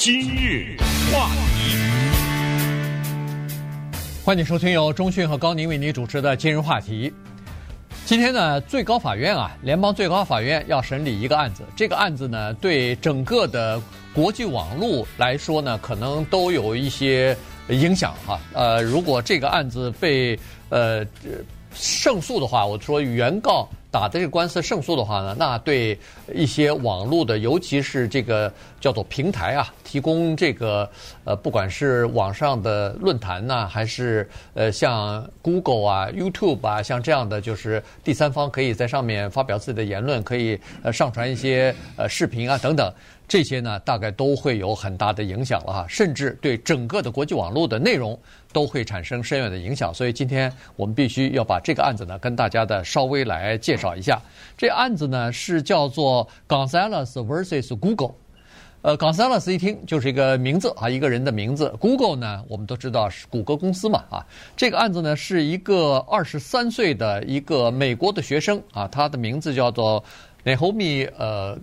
今日话题，欢迎收听由中讯和高宁为您主持的今日话题。今天呢，最高法院啊，联邦最高法院要审理一个案子。这个案子呢，对整个的国际网络来说呢，可能都有一些影响哈。呃，如果这个案子被呃胜诉的话，我说原告。打的这个官司胜诉的话呢，那对一些网络的，尤其是这个叫做平台啊，提供这个呃，不管是网上的论坛呐，还是呃像 Google 啊、YouTube 啊，像这样的，就是第三方可以在上面发表自己的言论，可以呃上传一些呃视频啊等等。这些呢，大概都会有很大的影响了哈，甚至对整个的国际网络的内容都会产生深远的影响。所以今天我们必须要把这个案子呢，跟大家的稍微来介找一下。这案子呢是叫做 Gonzalez vs Google。呃，Gonzalez 一听就是一个名字啊，一个人的名字。Google 呢，我们都知道是谷歌公司嘛啊。这个案子呢是一个二十三岁的一个美国的学生啊，他的名字叫做 Naomi 呃。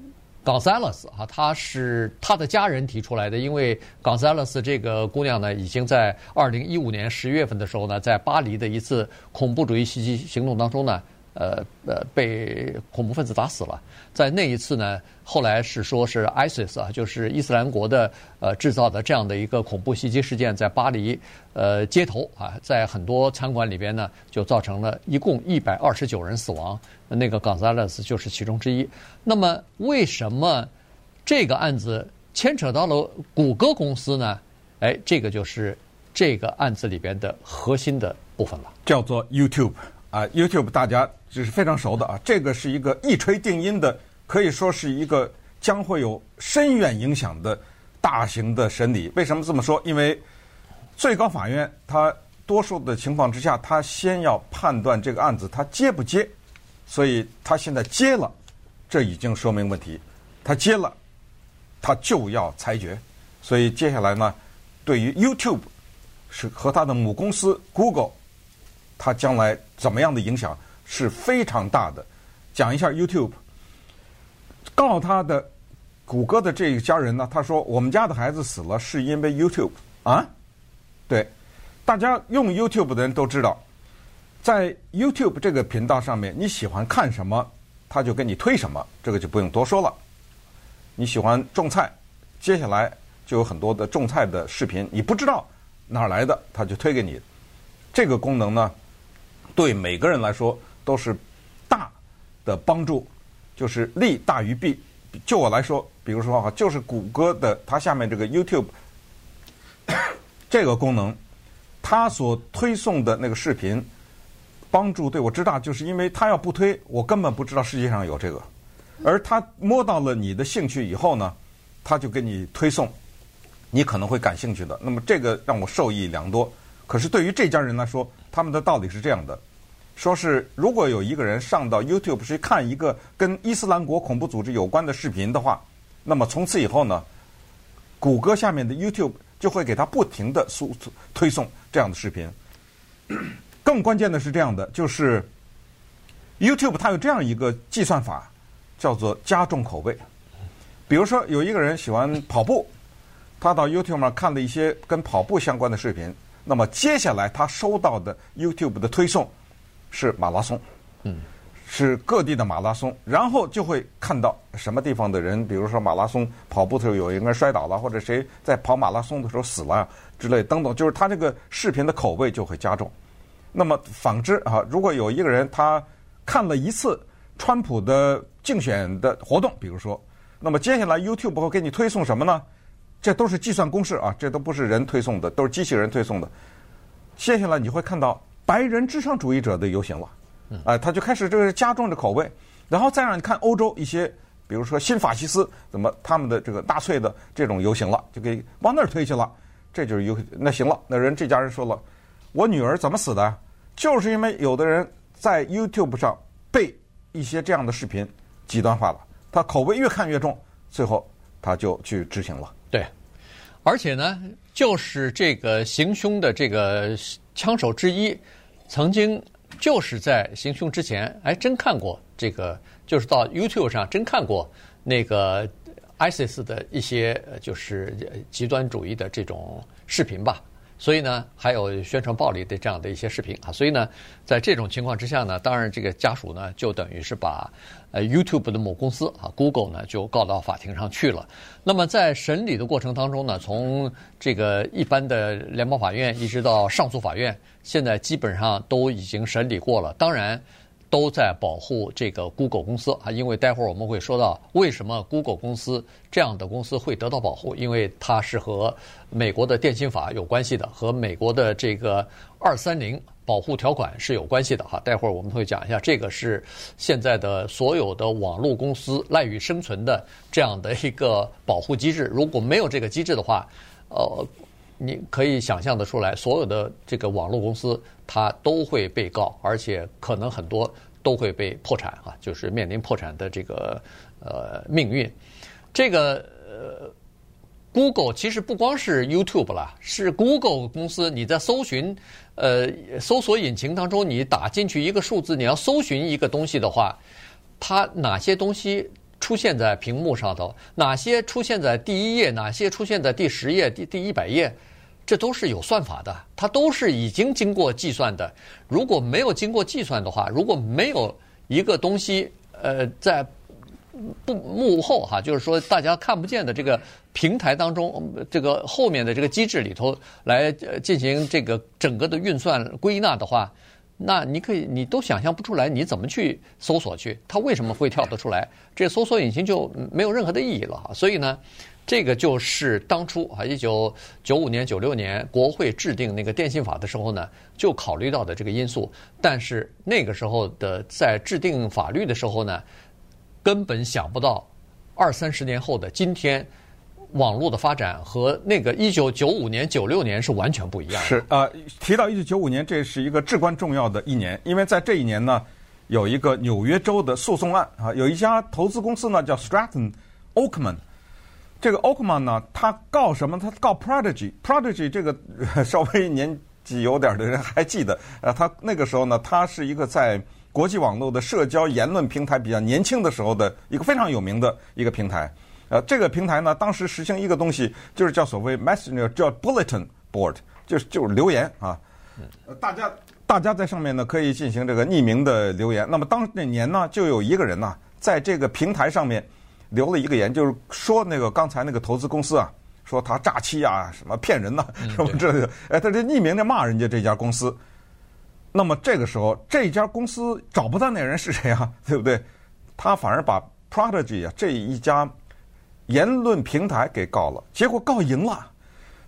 Gonzalez 啊，他是他的家人提出来的，因为 Gonzalez 这个姑娘呢，已经在二零一五年十月份的时候呢，在巴黎的一次恐怖主义袭击行动当中呢。呃呃，被恐怖分子打死了。在那一次呢，后来是说是 ISIS 啊，就是伊斯兰国的呃制造的这样的一个恐怖袭击事件，在巴黎呃街头啊，在很多餐馆里边呢，就造成了一共一百二十九人死亡。那个 Gonzalez 就是其中之一。那么为什么这个案子牵扯到了谷歌公司呢？哎，这个就是这个案子里边的核心的部分了，叫做 YouTube。啊，YouTube 大家就是非常熟的啊，这个是一个一锤定音的，可以说是一个将会有深远影响的大型的审理。为什么这么说？因为最高法院它多数的情况之下，它先要判断这个案子它接不接，所以它现在接了，这已经说明问题。它接了，它就要裁决。所以接下来呢，对于 YouTube 是和它的母公司 Google。它将来怎么样的影响是非常大的。讲一下 YouTube，告他的谷歌的这一家人呢，他说我们家的孩子死了是因为 YouTube 啊，对，大家用 YouTube 的人都知道，在 YouTube 这个频道上面，你喜欢看什么，他就给你推什么，这个就不用多说了。你喜欢种菜，接下来就有很多的种菜的视频，你不知道哪儿来的，他就推给你。这个功能呢，对每个人来说都是大的帮助，就是利大于弊。就我来说，比如说哈，就是谷歌的它下面这个 YouTube 这个功能，它所推送的那个视频帮助对我之大，就是因为它要不推，我根本不知道世界上有这个。而它摸到了你的兴趣以后呢，它就给你推送你可能会感兴趣的。那么这个让我受益良多。可是对于这家人来说，他们的道理是这样的。说是如果有一个人上到 YouTube 去看一个跟伊斯兰国恐怖组织有关的视频的话，那么从此以后呢，谷歌下面的 YouTube 就会给他不停的输推送这样的视频。更关键的是这样的，就是 YouTube 它有这样一个计算法，叫做加重口味。比如说有一个人喜欢跑步，他到 YouTube 上看了一些跟跑步相关的视频，那么接下来他收到的 YouTube 的推送。是马拉松，嗯，是各地的马拉松，然后就会看到什么地方的人，比如说马拉松跑步的时候有一个人摔倒了，或者谁在跑马拉松的时候死了之类等等，就是他这个视频的口味就会加重。那么反之啊，如果有一个人他看了一次川普的竞选的活动，比如说，那么接下来 YouTube 会给你推送什么呢？这都是计算公式啊，这都不是人推送的，都是机器人推送的。接下来你会看到。白人至上主义者的游行了，啊，他就开始这个加重的口味，然后再让你看欧洲一些，比如说新法西斯怎么他们的这个纳粹的这种游行了，就给往那儿推去了，这就是游那行了，那人这家人说了，我女儿怎么死的？就是因为有的人在 YouTube 上被一些这样的视频极端化了，他口味越看越重，最后他就去执行了。对，而且呢，就是这个行凶的这个枪手之一。曾经就是在行凶之前，哎，真看过这个，就是到 YouTube 上真看过那个 ISIS 的一些就是极端主义的这种视频吧。所以呢，还有宣传暴力的这样的一些视频啊，所以呢，在这种情况之下呢，当然这个家属呢就等于是把呃 YouTube 的母公司啊 Google 呢就告到法庭上去了。那么在审理的过程当中呢，从这个一般的联邦法院一直到上诉法院，现在基本上都已经审理过了。当然。都在保护这个 Google 公司啊，因为待会儿我们会说到为什么 Google 公司这样的公司会得到保护，因为它是和美国的电信法有关系的，和美国的这个二三零保护条款是有关系的哈。待会儿我们会讲一下，这个是现在的所有的网络公司赖以生存的这样的一个保护机制。如果没有这个机制的话，呃，你可以想象得出来，所有的这个网络公司它都会被告，而且可能很多都会被破产啊，就是面临破产的这个呃命运。这个呃，Google 其实不光是 YouTube 啦，是 Google 公司。你在搜寻呃搜索引擎当中，你打进去一个数字，你要搜寻一个东西的话，它哪些东西？出现在屏幕上头，哪些出现在第一页，哪些出现在第十页、第第一百页，这都是有算法的，它都是已经经过计算的。如果没有经过计算的话，如果没有一个东西，呃，在不幕后哈，就是说大家看不见的这个平台当中，这个后面的这个机制里头来进行这个整个的运算归纳的话。那你可以，你都想象不出来，你怎么去搜索去？它为什么会跳得出来？这搜索引擎就没有任何的意义了哈。所以呢，这个就是当初啊，一九九五年、九六年国会制定那个电信法的时候呢，就考虑到的这个因素。但是那个时候的在制定法律的时候呢，根本想不到二三十年后的今天。网络的发展和那个一九九五年、九六年是完全不一样的。是、呃，提到一九九五年，这是一个至关重要的一年，因为在这一年呢，有一个纽约州的诉讼案啊，有一家投资公司呢叫 Stratton Oakman。这个 Oakman 呢，他告什么？他告 Prodigy。Prodigy 这个 稍微年纪有点的人还记得，呃，他那个时候呢，他是一个在国际网络的社交言论平台比较年轻的时候的一个非常有名的一个平台。呃，这个平台呢，当时实行一个东西，就是叫所谓 Messenger，叫 Bulletin Board，就是就是留言啊。呃，大家大家在上面呢可以进行这个匿名的留言。那么当那年呢，就有一个人呢，在这个平台上面留了一个言，就是说那个刚才那个投资公司啊，说他诈欺啊，什么骗人呐、啊，什么之类的。哎，他这匿名的骂人家这家公司。那么这个时候，这家公司找不到那人是谁啊？对不对？他反而把 Prodigy 啊这一家。言论平台给告了，结果告赢了。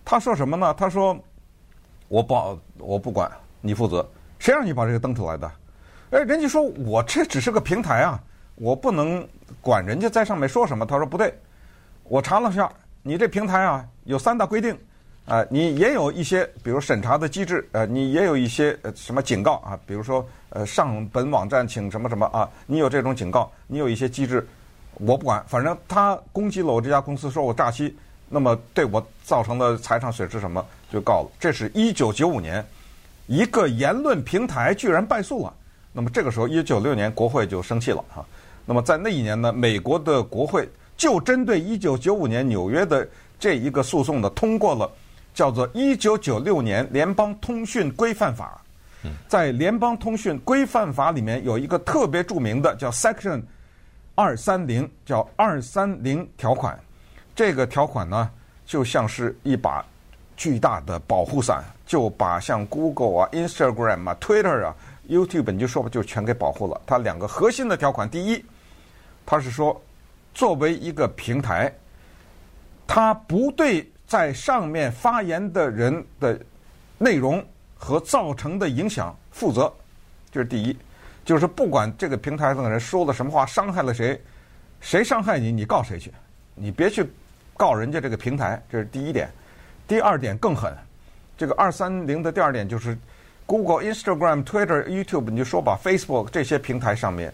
他说什么呢？他说：“我不，我不管，你负责。谁让你把这个登出来的？哎，人家说我这只是个平台啊，我不能管人家在上面说什么。”他说：“不对，我查了下，你这平台啊有三大规定，啊、呃，你也有一些，比如审查的机制，呃，你也有一些呃什么警告啊，比如说呃上本网站请什么什么啊，你有这种警告，你有一些机制。”我不管，反正他攻击了我这家公司，说我诈欺，那么对我造成的财产损失什么就告了。这是一九九五年，一个言论平台居然败诉了。那么这个时候，一九九六年国会就生气了哈。那么在那一年呢，美国的国会就针对一九九五年纽约的这一个诉讼呢，通过了叫做《一九九六年联邦通讯规范法》。在联邦通讯规范法里面有一个特别著名的叫 Section。二三零叫二三零条款，这个条款呢，就像是一把巨大的保护伞，就把像 Google 啊、Instagram 啊、Twitter 啊、YouTube 你就说吧，就全给保护了。它两个核心的条款，第一，它是说，作为一个平台，它不对在上面发言的人的内容和造成的影响负责，这是第一。就是不管这个平台上的人说了什么话，伤害了谁，谁伤害你，你告谁去，你别去告人家这个平台，这是第一点。第二点更狠，这个二三零的第二点就是，Google、Instagram、Twitter、YouTube，你就说吧，Facebook 这些平台上面，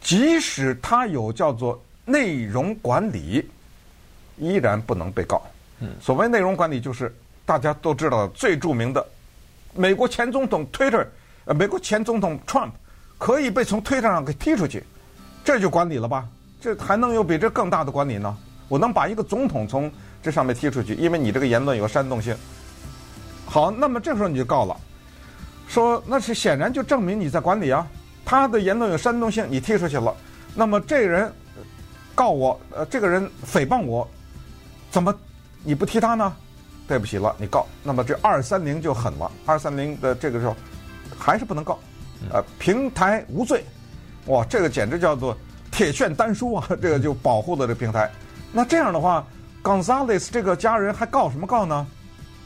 即使它有叫做内容管理，依然不能被告。所谓内容管理，就是大家都知道最著名的美国前总统 Twitter，呃，美国前总统 Trump。可以被从推特上给踢出去，这就管理了吧？这还能有比这更大的管理呢？我能把一个总统从这上面踢出去，因为你这个言论有煽动性。好，那么这时候你就告了，说那是显然就证明你在管理啊，他的言论有煽动性，你踢出去了，那么这人告我，呃，这个人诽谤我，怎么你不踢他呢？对不起了，你告，那么这二三零就狠了，二三零的这个时候还是不能告，呃，平台无罪，哇，这个简直叫做铁券丹书啊，这个就保护了这平台。那这样的话，Gonzalez 这个家人还告什么告呢？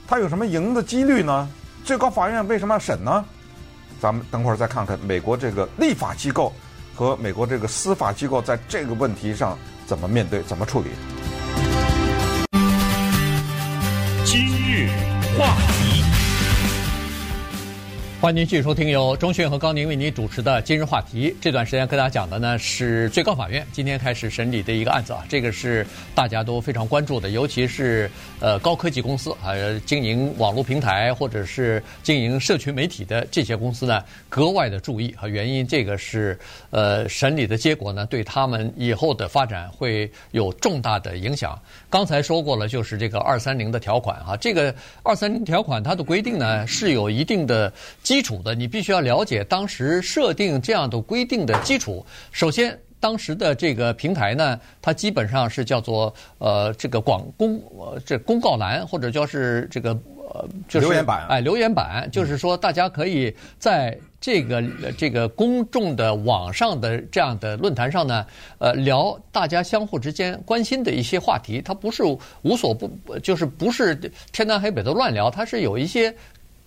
他有什么赢的几率呢？最高法院为什么要审呢？咱们等会儿再看看美国这个立法机构和美国这个司法机构在这个问题上怎么面对、怎么处理。今日话题，欢迎您继续收听由钟迅和高宁为您主持的《今日话题》。这段时间跟大家讲的呢是最高法院今天开始审理的一个案子啊，这个是大家都非常关注的，尤其是呃高科技公司啊，经营网络平台或者是经营社群媒体的这些公司呢格外的注意啊。原因这个是呃审理的结果呢对他们以后的发展会有重大的影响。刚才说过了，就是这个二三零的条款哈，这个二三零条款它的规定呢是有一定的基础的，你必须要了解当时设定这样的规定的基础。首先，当时的这个平台呢，它基本上是叫做呃这个广公呃这公告栏或者叫是这个。呃，就是留言板，哎，留言板就是说，大家可以在这个这个公众的网上的这样的论坛上呢，呃，聊大家相互之间关心的一些话题。它不是无所不，就是不是天南海北的乱聊，它是有一些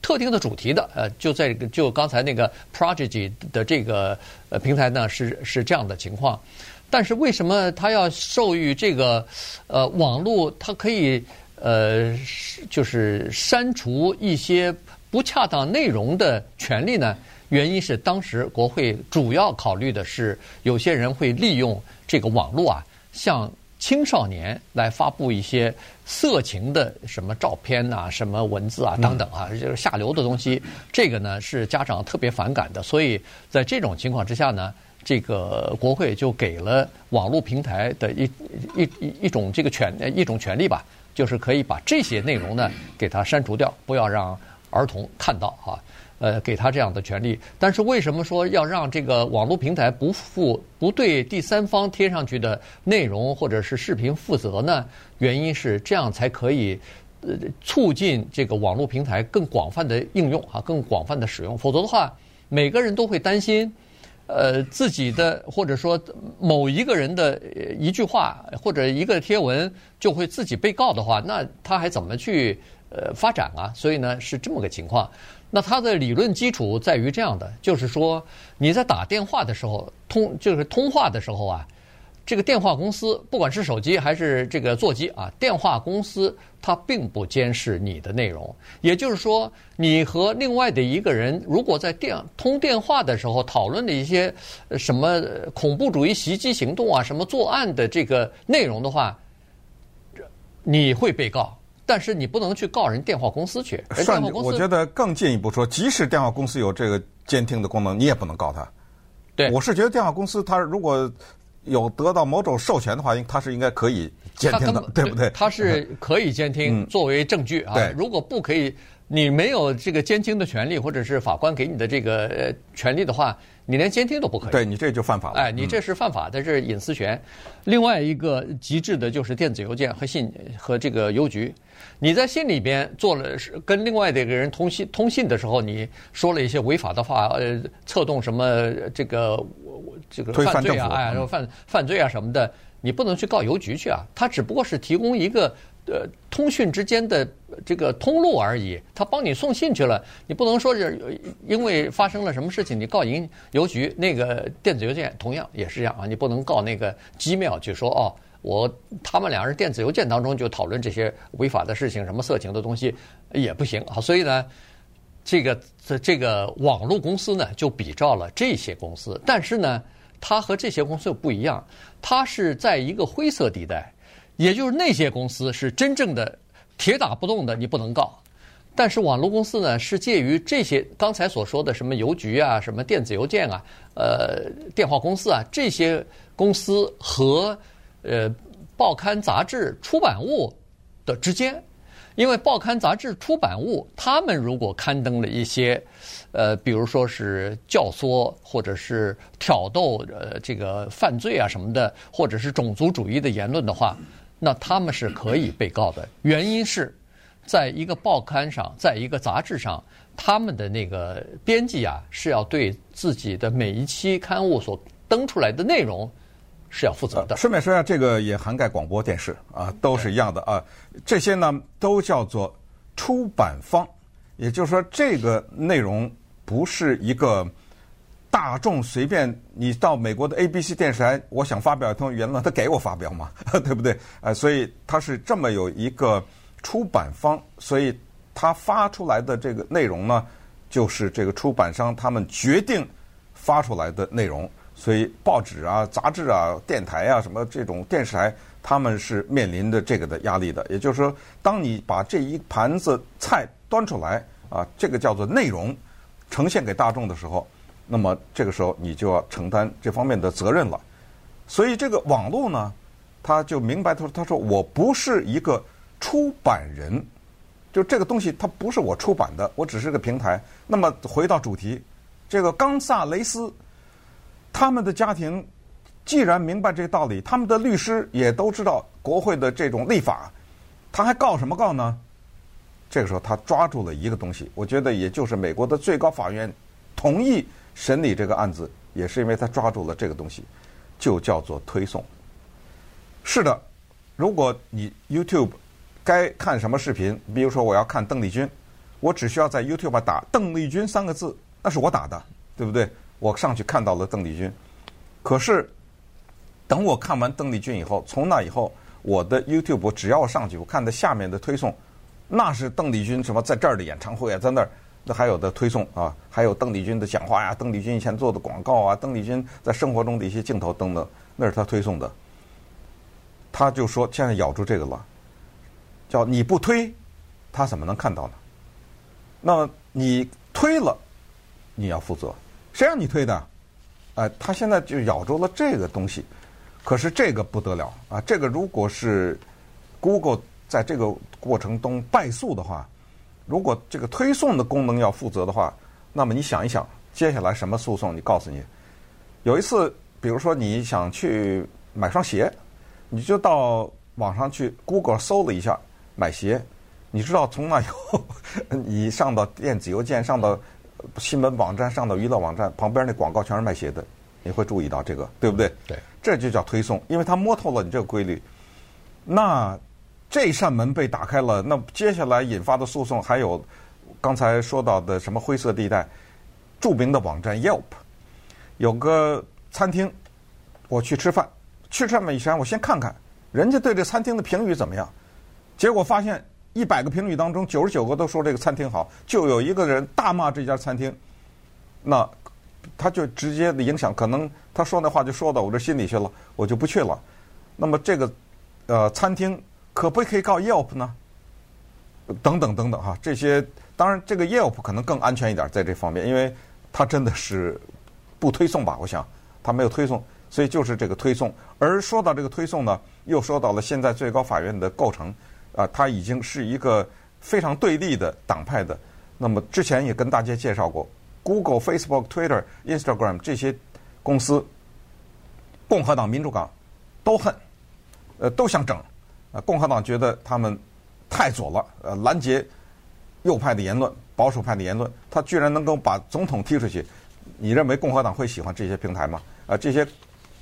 特定的主题的。呃，就在就刚才那个 Prodigy 的这个呃平台呢，是是这样的情况。但是为什么它要授予这个呃网络，它可以？呃，就是删除一些不恰当内容的权利呢？原因是当时国会主要考虑的是，有些人会利用这个网络啊，向青少年来发布一些色情的什么照片呐、啊、什么文字啊等等啊，就是下流的东西。这个呢是家长特别反感的，所以在这种情况之下呢，这个国会就给了网络平台的一一一一种这个权一种权利吧。就是可以把这些内容呢给它删除掉，不要让儿童看到哈，呃，给他这样的权利。但是为什么说要让这个网络平台不负不对第三方贴上去的内容或者是视频负责呢？原因是这样才可以呃促进这个网络平台更广泛的应用啊，更广泛的使用。否则的话，每个人都会担心。呃，自己的或者说某一个人的一句话或者一个贴文就会自己被告的话，那他还怎么去呃发展啊？所以呢是这么个情况。那他的理论基础在于这样的，就是说你在打电话的时候通就是通话的时候啊。这个电话公司，不管是手机还是这个座机啊，电话公司它并不监视你的内容。也就是说，你和另外的一个人，如果在电通电话的时候讨论的一些什么恐怖主义袭击行动啊、什么作案的这个内容的话，你会被告，但是你不能去告人电话公司去。算，我觉得更进一步说，即使电话公司有这个监听的功能，你也不能告他。对，我是觉得电话公司他如果。有得到某种授权的话，应它是应该可以监听的，对不对？他是可以监听作为证据啊。对，如果不可以，你没有这个监听的权利，或者是法官给你的这个呃权利的话，你连监听都不可以。对，你这就犯法了。哎，你这是犯法的，这是隐私权。另外一个极致的就是电子邮件和信和这个邮局。你在信里边做了跟另外的一个人通信通信的时候，你说了一些违法的话，呃，策动什么这个这个犯罪啊，哎，犯犯罪啊什么的，你不能去告邮局去啊。他只不过是提供一个呃通讯之间的这个通路而已，他帮你送信去了，你不能说是因为发生了什么事情，你告银邮局。那个电子邮件同样也是这样啊，你不能告那个 Gmail 去说哦。我他们两人电子邮件当中就讨论这些违法的事情，什么色情的东西也不行啊。所以呢，这个这这个网络公司呢就比照了这些公司，但是呢，它和这些公司又不一样，它是在一个灰色地带，也就是那些公司是真正的铁打不动的，你不能告。但是网络公司呢是介于这些刚才所说的什么邮局啊、什么电子邮件啊、呃电话公司啊这些公司和。呃，报刊杂志出版物的之间。因为报刊杂志出版物，他们如果刊登了一些，呃，比如说是教唆或者是挑逗呃这个犯罪啊什么的，或者是种族主义的言论的话，那他们是可以被告的。原因是，在一个报刊上，在一个杂志上，他们的那个编辑啊是要对自己的每一期刊物所登出来的内容。是要负责的。顺便说一下，这个也涵盖广播电视啊，都是一样的啊。这些呢都叫做出版方，也就是说，这个内容不是一个大众随便你到美国的 ABC 电视台，我想发表一通言论，他给我发表嘛，对不对？啊，所以他是这么有一个出版方，所以他发出来的这个内容呢，就是这个出版商他们决定发出来的内容。所以报纸啊、杂志啊、电台啊、什么这种电视台，他们是面临着这个的压力的。也就是说，当你把这一盘子菜端出来啊，这个叫做内容呈现给大众的时候，那么这个时候你就要承担这方面的责任了。所以这个网络呢，他就明白他说：“他说我不是一个出版人，就这个东西它不是我出版的，我只是个平台。”那么回到主题，这个冈萨雷斯。他们的家庭既然明白这个道理，他们的律师也都知道国会的这种立法，他还告什么告呢？这个时候他抓住了一个东西，我觉得也就是美国的最高法院同意审理这个案子，也是因为他抓住了这个东西，就叫做推送。是的，如果你 YouTube 该看什么视频，比如说我要看邓丽君，我只需要在 YouTube 打“邓丽君”三个字，那是我打的，对不对？我上去看到了邓丽君，可是等我看完邓丽君以后，从那以后，我的 YouTube 只要上去，我看的下面的推送，那是邓丽君什么在这儿的演唱会啊，在那儿那还有的推送啊，还有邓丽君的讲话呀，邓丽君以前做的广告啊，邓丽君在生活中的一些镜头等等，那是他推送的。他就说现在咬住这个了，叫你不推，他怎么能看到呢？那你推了，你要负责。谁让你推的？哎、他现在就咬住了这个东西，可是这个不得了啊！这个如果是 Google 在这个过程中败诉的话，如果这个推送的功能要负责的话，那么你想一想，接下来什么诉讼？你告诉你，有一次，比如说你想去买双鞋，你就到网上去 Google 搜了一下买鞋，你知道从那以后，你上到电子邮件上到。新闻网站上到娱乐网站旁边那广告全是卖鞋的，你会注意到这个，对不对？对，这就叫推送，因为他摸透了你这个规律。那这扇门被打开了，那接下来引发的诉讼还有刚才说到的什么灰色地带？著名的网站 Yelp 有个餐厅，我去吃饭，去这么一前我先看看人家对这餐厅的评语怎么样，结果发现。一百个评语当中，九十九个都说这个餐厅好，就有一个人大骂这家餐厅，那他就直接的影响，可能他说那话就说到我这心里去了，我就不去了。那么这个呃餐厅可不可以告 Yelp 呢？等等等等哈，这些当然这个 Yelp 可能更安全一点在这方面，因为它真的是不推送吧？我想它没有推送，所以就是这个推送。而说到这个推送呢，又说到了现在最高法院的构成。啊，它已经是一个非常对立的党派的。那么之前也跟大家介绍过，Google、Facebook、Twitter、Instagram 这些公司，共和党、民主党都恨，呃，都想整。啊，共和党觉得他们太左了，呃，拦截右派的言论、保守派的言论，他居然能够把总统踢出去。你认为共和党会喜欢这些平台吗？啊，这些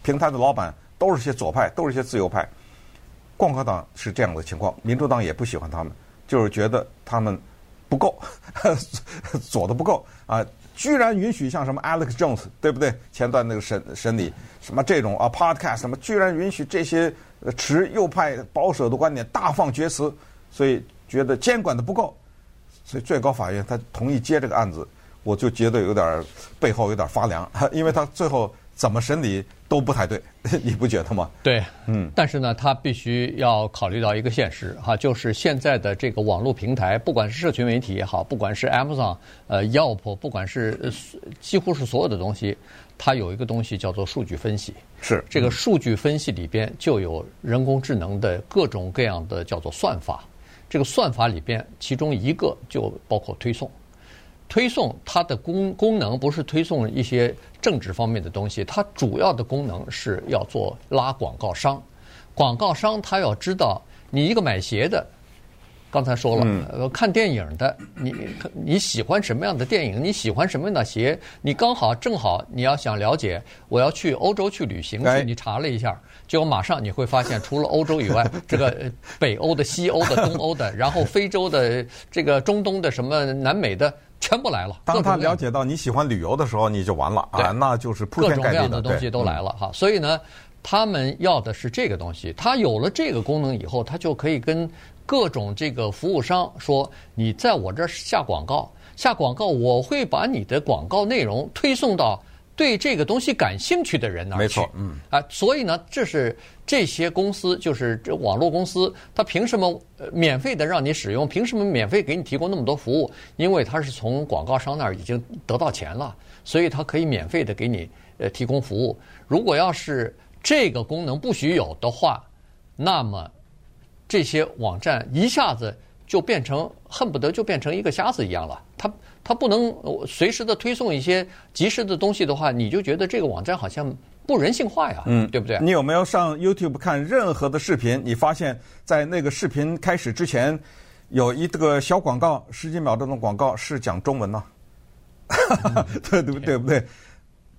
平台的老板都是些左派，都是些自由派。共和党是这样的情况，民主党也不喜欢他们，就是觉得他们不够 左的不够啊！居然允许像什么 Alex Jones 对不对？前段那个审审理什么这种啊 Podcast 什么，居然允许这些持右派保守的观点大放厥词，所以觉得监管的不够，所以最高法院他同意接这个案子，我就觉得有点背后有点发凉，因为他最后怎么审理都不太对，你不觉得吗？对，嗯。但是呢，他必须要考虑到一个现实哈，就是现在的这个网络平台，不管是社群媒体也好，不管是 Amazon、呃 Yelp，不管是几乎是所有的东西，它有一个东西叫做数据分析。是这个数据分析里边就有人工智能的各种各样的叫做算法。这个算法里边，其中一个就包括推送。推送它的功功能不是推送一些政治方面的东西，它主要的功能是要做拉广告商。广告商他要知道你一个买鞋的，刚才说了，呃，看电影的，你你喜欢什么样的电影？你喜欢什么样的鞋？你刚好正好你要想了解，我要去欧洲去旅行去，你查了一下，结果马上你会发现，除了欧洲以外，这个北欧的、西欧的、东欧的，然后非洲的、这个中东的、什么南美的。全部来了。当他了解到你喜欢旅游的时候，你就完了啊，那就是铺天盖地的。各种各样的东西都来了哈，所以呢，他们要的是这个东西。他有了这个功能以后，他就可以跟各种这个服务商说：“你在我这儿下广告，下广告，我会把你的广告内容推送到。”对这个东西感兴趣的人那儿去，没错，嗯，啊，所以呢，这是这些公司，就是这网络公司，它凭什么免费的让你使用？凭什么免费给你提供那么多服务？因为它是从广告商那儿已经得到钱了，所以它可以免费的给你呃提供服务。如果要是这个功能不许有的话，那么这些网站一下子就变成恨不得就变成一个瞎子一样了。它。它不能随时的推送一些及时的东西的话，你就觉得这个网站好像不人性化呀，嗯，对不对？你有没有上 YouTube 看任何的视频？你发现，在那个视频开始之前，有一个小广告，十几秒钟的广告是讲中文呢？对对不对？不对？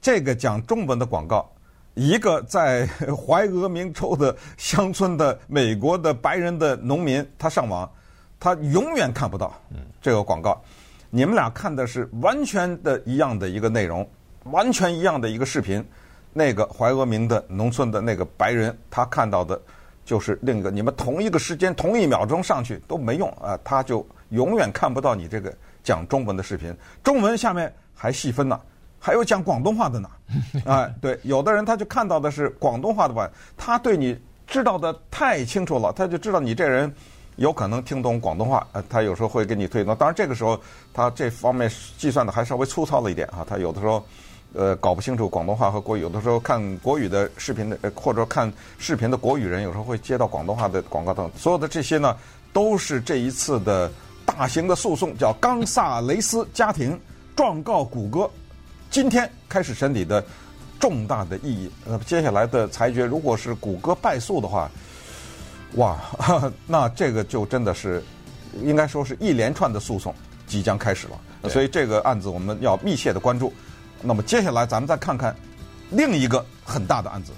这个讲中文的广告，一个在怀俄明州的乡村的美国的白人的农民，他上网，他永远看不到这个广告。你们俩看的是完全的一样的一个内容，完全一样的一个视频。那个怀俄明的农村的那个白人，他看到的就是另一个。你们同一个时间、同一秒钟上去都没用啊，他就永远看不到你这个讲中文的视频。中文下面还细分呢，还有讲广东话的呢。哎，对，有的人他就看到的是广东话的吧，他对你知道的太清楚了，他就知道你这人。有可能听懂广东话，呃，他有时候会给你推送。当然，这个时候他这方面计算的还稍微粗糙了一点啊。他有的时候，呃，搞不清楚广东话和国语。有的时候看国语的视频的，或者看视频的国语人，有时候会接到广东话的广告等。所有的这些呢，都是这一次的大型的诉讼，叫冈萨雷斯家庭状告谷歌，今天开始审理的重大的意义。那么接下来的裁决，如果是谷歌败诉的话。哇，那这个就真的是，应该说是一连串的诉讼即将开始了，所以这个案子我们要密切的关注。那么接下来咱们再看看另一个很大的案子。